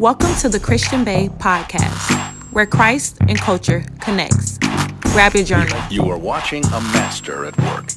Welcome to the Christian Bae podcast, where Christ and culture connects. Grab your journal. You are watching a master at work.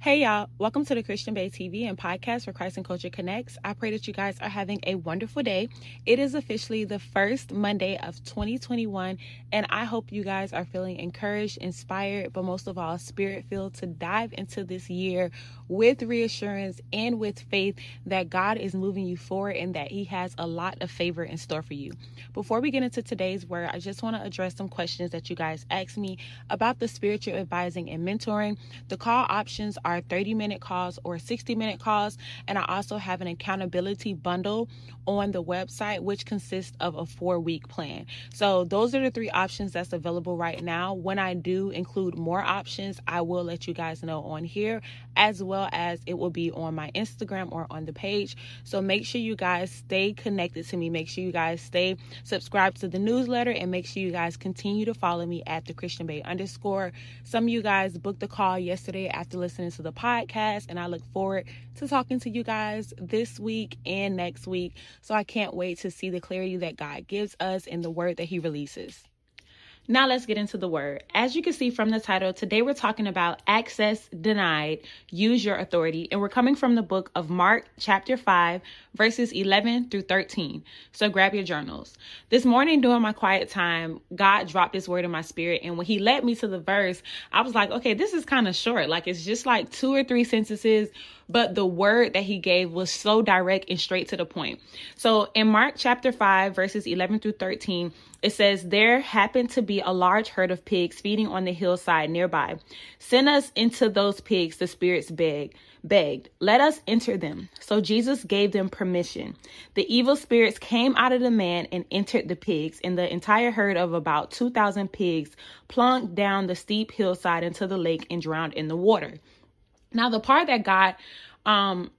Hey y'all, welcome to the Christian Bae TV and podcast for Christ and Culture Connects. I pray that you guys are having a wonderful day. It is officially the first Monday of 2021, and I hope you guys are feeling encouraged, inspired, but most of all, spirit filled to dive into this year with reassurance and with faith that God is moving you forward and that He has a lot of favor in store for you. Before we get into today's word, I just want to address some questions that you guys asked me about the spiritual advising and mentoring. The call options are 30 minute calls or 60 minute calls, and I also have an accountability bundle on the website, which consists of a four week plan. So, those are the three options that's available right now. When I do include more options, I will let you guys know on here as well as it will be on my Instagram or on the page. So make sure you guys stay connected to me. Make sure you guys stay subscribed to the newsletter and make sure you guys continue to follow me at the Christian Bae underscore. Some of you guys booked the call yesterday after listening to the podcast, and I look forward to talking to you guys this week and next week. So I can't wait to see the clarity that God gives us in the word that He releases. Now let's get into the word. As you can see from the title, today we're talking about access denied, use your authority, and we're coming from the book of Mark, chapter 5, verses 11 through 13. So grab your journals. This morning during my quiet time, God dropped this word in my spirit, and when He led me to the verse, I was like, okay, this is kind of short. Like it's just like two or three sentences but the word that he gave was so direct and straight to the point. So in Mark chapter 5, verses 11 through 13, it says, There happened to be a large herd of pigs feeding on the hillside nearby. Send us into those pigs, the spirits begged. Begged, let us enter them. So Jesus gave them permission. The evil spirits came out of the man and entered the pigs, and the entire herd of about 2,000 pigs plunked down the steep hillside into the lake and drowned in the water. Now, the part that God, um,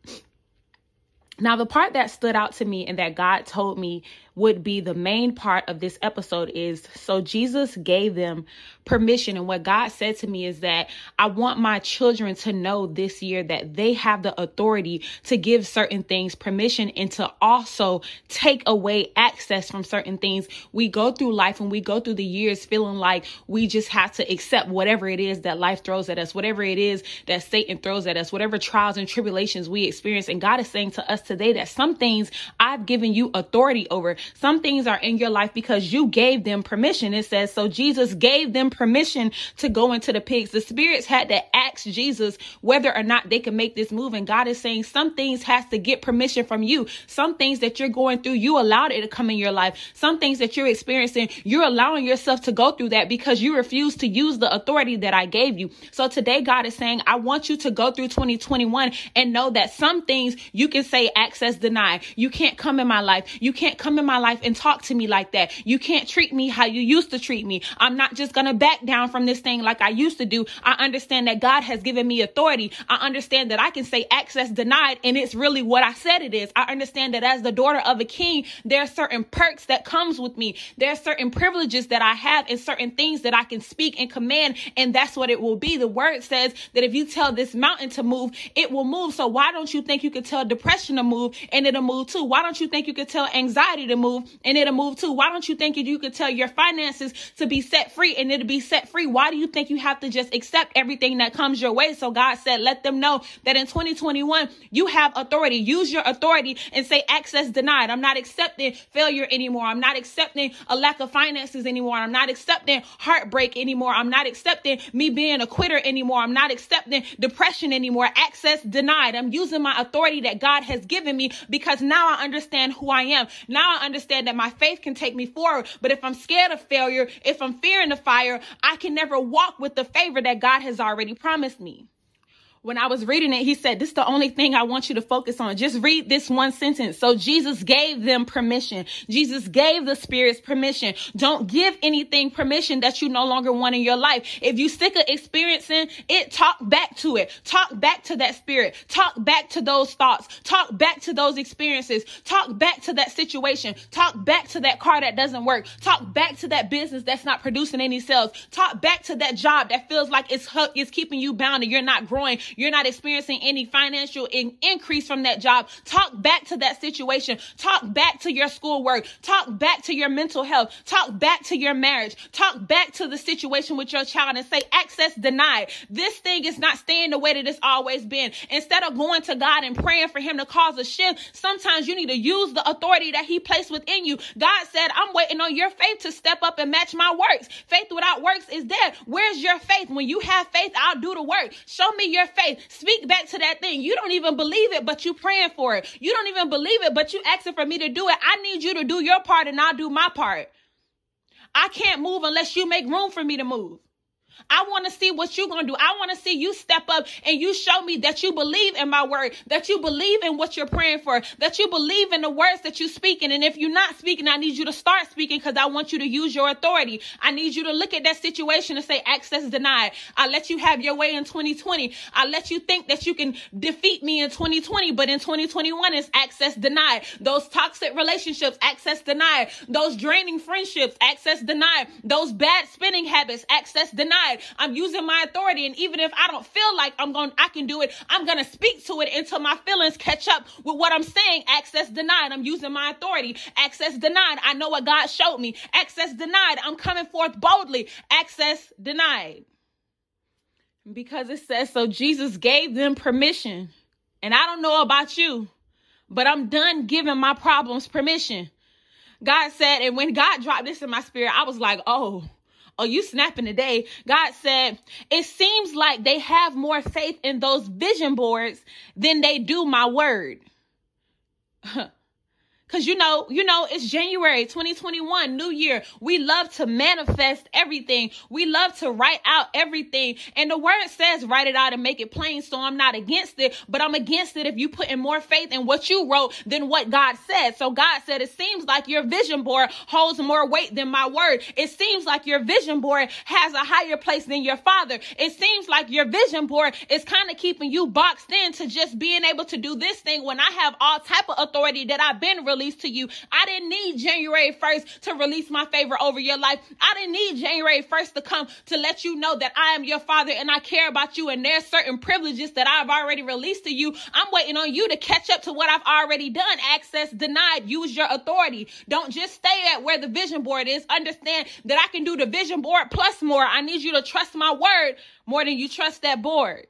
now the part that stood out to me and that God told me would be the main part of this episode is so Jesus gave them permission. And what God said to me is that I want my children to know this year that they have the authority to give certain things permission and to also take away access from certain things. We go through life and we go through the years feeling like we just have to accept whatever it is that life throws at us, whatever it is that Satan throws at us, whatever trials and tribulations we experience. And God is saying to us today that some things I've given you authority over. Some things are in your life because you gave them permission. It says, so Jesus gave them permission to go into the pigs. The spirits had to ask Jesus whether or not they could make this move. And God is saying some things has to get permission from you. Some things that you're going through, you allowed it to come in your life. Some things that you're experiencing, you're allowing yourself to go through that because you refuse to use the authority that I gave you. So today God is saying, I want you to go through 2021 and know that some things you can say access denied. You can't come in my life. You can't come in my life and talk to me like that. You can't treat me how you used to treat me. I'm not just going to back down from this thing like I used to do. I understand that God has given me authority. I understand that I can say access denied and it's really what I said it is. I understand that as the daughter of a king, there are certain perks that comes with me. There are certain privileges that I have and certain things that I can speak and command and that's what it will be. The word says that if you tell this mountain to move, it will move. So why don't you think you could tell depression to move and it'll move too? Why don't you think you could tell anxiety to move and it'll move too. Why don't you think you could tell your finances to be set free and it'll be set free? Why do you think you have to just accept everything that comes your way? So God said, let them know that in 2021, you have authority. Use your authority and say access denied. I'm not accepting failure anymore. I'm not accepting a lack of finances anymore. I'm not accepting heartbreak anymore. I'm not accepting me being a quitter anymore. I'm not accepting depression anymore. Access denied. I'm using my authority that God has given me because now I understand who I am. Now I understand that my faith can take me forward. But if I'm scared of failure, if I'm fearing the fire, I can never walk with the favor that God has already promised me when I was reading it, he said, This is the only thing I want you to focus on. Just read this one sentence. So Jesus gave them permission. Jesus gave the spirits permission. Don't give anything permission that you no longer want in your life. If you sick of experiencing it, talk back to it. Talk back to that spirit. Talk back to those thoughts. Talk back to those experiences. Talk back to that situation. Talk back to that car that doesn't work. Talk back to that business that's not producing any sales. Talk back to that job that feels like it's, it's keeping you bound and you're not growing you're not experiencing any financial in- increase from that job, talk back to that situation. Talk back to your schoolwork. Talk back to your mental health. Talk back to your marriage. Talk back to the situation with your child and say, access denied. This thing is not staying the way that it's always been. Instead of going to God and praying for him to cause a shift, sometimes you need to use the authority that he placed within you. God said, I'm waiting on your faith to step up and match my works. Faith without works is dead. Where's your faith? When you have faith, I'll do the work. Show me your faith. Speak back to that thing. You don't even believe it, but you praying for it. You don't even believe it, but you asking for me to do it. I need you to do your part and I'll do my part. I can't move unless you make room for me to move. I want to see what you're going to do. I want to see you step up and you show me that you believe in my word, that you believe in what you're praying for, that you believe in the words that you're speaking. And if you're not speaking, I need you to start speaking because I want you to use your authority. I need you to look at that situation and say, access denied. I let you have your way in 2020. I let you think that you can defeat me in 2020, but in 2021, it's access denied. Those toxic relationships, access denied. Those draining friendships, access denied. Those bad spending habits, access denied. I'm using my authority. And even if I don't feel like I'm going, I can do it, I'm going to speak to it until my feelings catch up with what I'm saying. Access denied. I'm using my authority. Access denied. I know what God showed me. Access denied. I'm coming forth boldly. Access denied. Because it says so, Jesus gave them permission. And I don't know about you, but I'm done giving my problems permission. God said, and when God dropped this in my spirit, I was like, oh, Oh, you snapping today. God said, it seems like they have more faith in those vision boards than they do my word. Cause you know, you know, it's January 2021, new year. We love to manifest everything. We love to write out everything. And the word says write it out and make it plain. So I'm not against it, but I'm against it if you put in more faith in what you wrote than what God said. So God said, it seems like your vision board holds more weight than my word. It seems like your vision board has a higher place than your father. It seems like your vision board is kind of keeping you boxed in to just being able to do this thing when I have all type of authority that I've been released to you. I didn't need January 1st to release my favor over your life. I didn't need January 1st to come to let you know that I am your father and I care about you and there's certain privileges that I've already released to you. I'm waiting on you to catch up to what I've already done. Access denied. Use your authority. Don't just stay at where the vision board is. Understand that I can do the vision board plus more. I need you to trust my word more than you trust that board.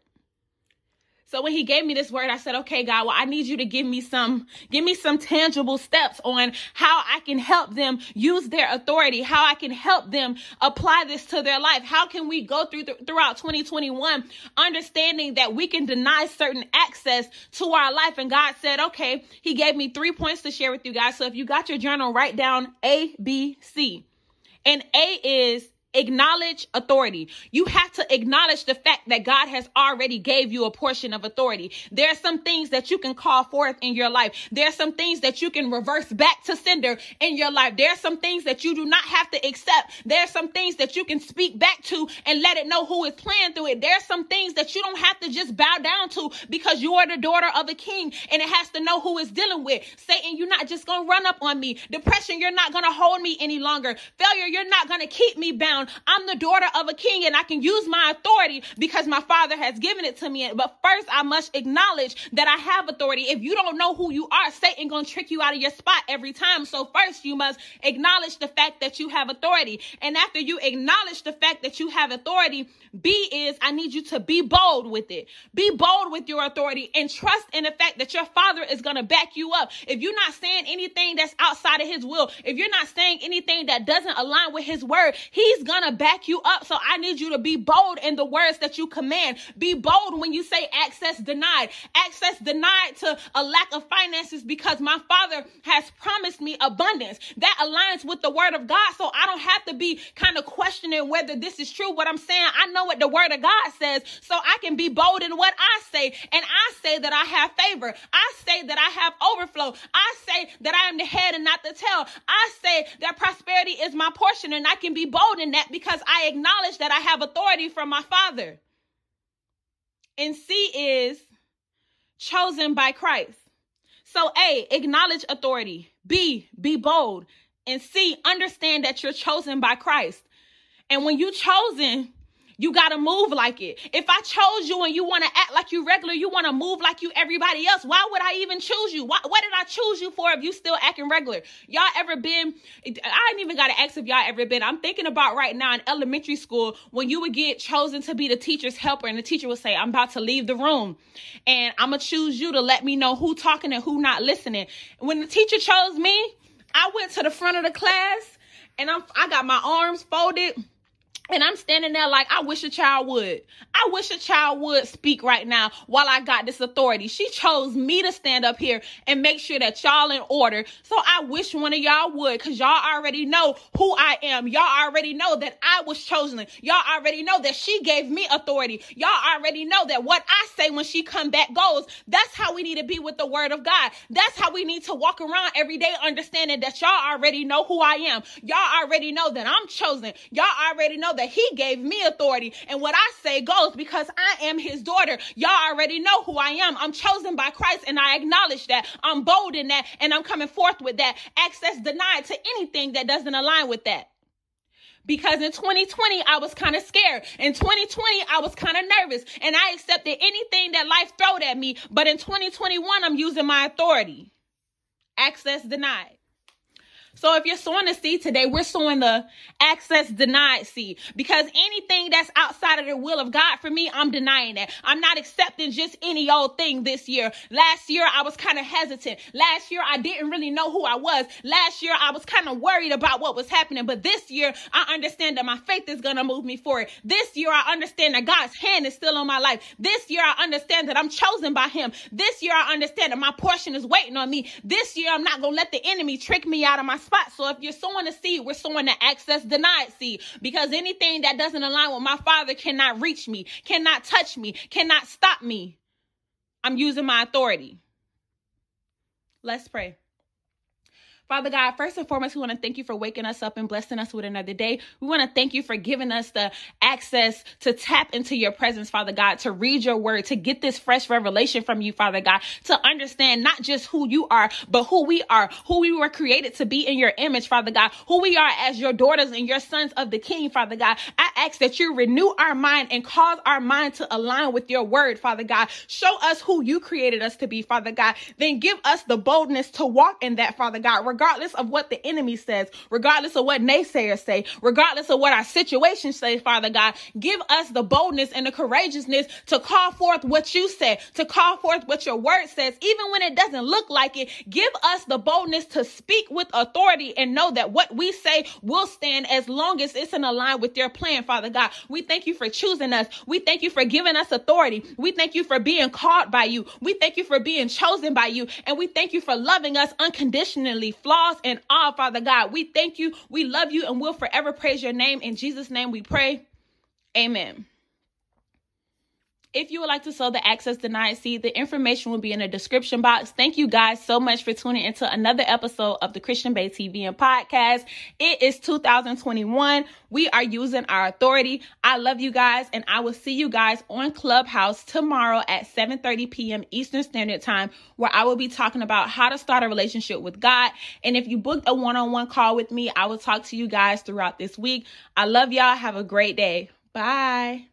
So when he gave me this word, I said, okay, God, well, I need you to give me some, give me some tangible steps on how I can help them use their authority, how I can help them apply this to their life. How can we go through th- throughout 2021 understanding that we can deny certain access to our life? And God said, okay, he gave me three points to share with you guys. So if you got your journal, write down A, B, C. And A is acknowledge authority. You have to acknowledge the fact that god has already gave you a portion of authority. There are some things that you can call forth in your life. There are some things that you can reverse back to sender in your life. There are some things that you do not have to accept. There are some things that you can speak back to and let it know who is playing through it. There are some things that you don't have to just bow down to because you are the daughter of a king and it has to know who is dealing with. Satan you're not just gonna run up on me. Depression you're not gonna hold me any longer. Failure you're not gonna keep me bound. I'm the daughter of a king and I can use my authority because my father has given it to me. But first I must acknowledge that I have authority. If you don't know who you are, Satan gonna trick you out of your spot every time. So first you must acknowledge the fact that you have authority. And after you acknowledge the fact that you have authority, B is I need you to be bold with it. Be bold with your authority and trust in the fact that your father is to back you up. If you're not saying anything that's outside of his will, if you're not saying anything that doesn't align with his word, he's going to back you up. So I need you to be bold in the words that you command. Be bold when you say access denied. Access denied to a lack of finances because my father has promised me abundance. That aligns with the word of God. So I don't have to be kind of questioning whether this is true. What I'm saying, I know what the word of God says, so I can be bold in what I say. And I say that I have favor. I say that I have overflow. I say that I am the head and not the tail. I say that prosperity is my portion, and I can be bold in that because I acknowledge that I have authority from my Father. And C is chosen by Christ. So A, acknowledge authority. B, be bold. And C, understand that you're chosen by Christ. And when you're chosen, You got to move like it. If I chose you and you want to act like you regular, you want to move like you everybody else, why would I even choose you? Why, what did I choose you for if you still acting regular? Y'all ever been, I ain't even got to ask if y'all ever been. I'm thinking about right now in elementary school when you would get chosen to be the teacher's helper and the teacher would say, I'm about to leave the room and I'm going to choose you to let me know who talking and who not listening. When the teacher chose me, I went to the front of the class and I'm, I got my arms folded and I'm standing there like, I wish a child would. I wish a child would speak right now while I got this authority. She chose me to stand up here and make sure that y'all in order. So I wish one of y'all would, cause y'all already know who I am. Y'all already know that I was chosen. Y'all already know that she gave me authority. Y'all already know that what I say when she come back goes. That's how we need to be with the word of God. That's how we need to walk around every day understanding that y'all already know who I am. Y'all already know that I'm chosen. Y'all already know he gave me authority. And what I say goes because I am his daughter. Y'all already know who I am. I'm chosen by Christ and I acknowledge that. I'm bold in that and I'm coming forth with that. Access denied to anything that doesn't align with that because in 2020 I was kind of scared. In 2020 I was kind of nervous and I accepted anything that life throwed at me. But in 2021 I'm using my authority. Access denied. So if you're sowing a seed today, we're sowing the access denied seed because anything that's outside of the will of God for me, I'm denying that. I'm not accepting just any old thing this year. Last year, I was kind of hesitant. Last year, I didn't really know who I was. Last year, I was kind of worried about what was happening. But this year, I understand that my faith is going to move me forward. This year, I understand that God's hand is still on my life. This year, I understand that I'm chosen by Him. This year, I understand that my portion is waiting on me. This year, I'm not going to let the enemy trick me out of my spot. So if you're sowing a seed, we're sowing the access denied seed because anything that doesn't align with my father cannot reach me, cannot touch me, cannot stop me. I'm using my authority. Let's pray. Father God, first and foremost, we want to thank you for waking us up and blessing us with another day. We want to thank you for giving us the access to tap into your presence, Father God, to read your word, to get this fresh revelation from you, Father God, to understand not just who you are, but who we are, who we were created to be in your image, Father God, who we are as your daughters and your sons of the King, Father God. I ask that you renew our mind and cause our mind to align with your word, Father God. Show us who you created us to be, Father God. Then give us the boldness to walk in that, Father God regardless of what the enemy says, regardless of what naysayers say, regardless of what our situation say, Father God, give us the boldness and the courageousness to call forth what you said, to call forth what your word says, even when it doesn't look like it. Give us the boldness to speak with authority and know that what we say will stand as long as it's in line with your plan, Father God. We thank you for choosing us. We thank you for giving us authority. We thank you for being called by you. We thank you for being chosen by you. And we thank you for loving us unconditionally flaws and all, Father God. We thank you, we love you, and we'll forever praise your name. In Jesus' name we pray. Amen. If you would like to sow the Access Denied seed, the information will be in the description box. Thank you guys so much for tuning into another episode of the Christian Bae TV and podcast. It is 2021. We are using our authority. I love you guys, and I will see you guys on Clubhouse tomorrow at 7:30 p.m. Eastern Standard Time, where I will be talking about how to start a relationship with God. And if you booked a one-on-one call with me, I will talk to you guys throughout this week. I love y'all. Have a great day. Bye.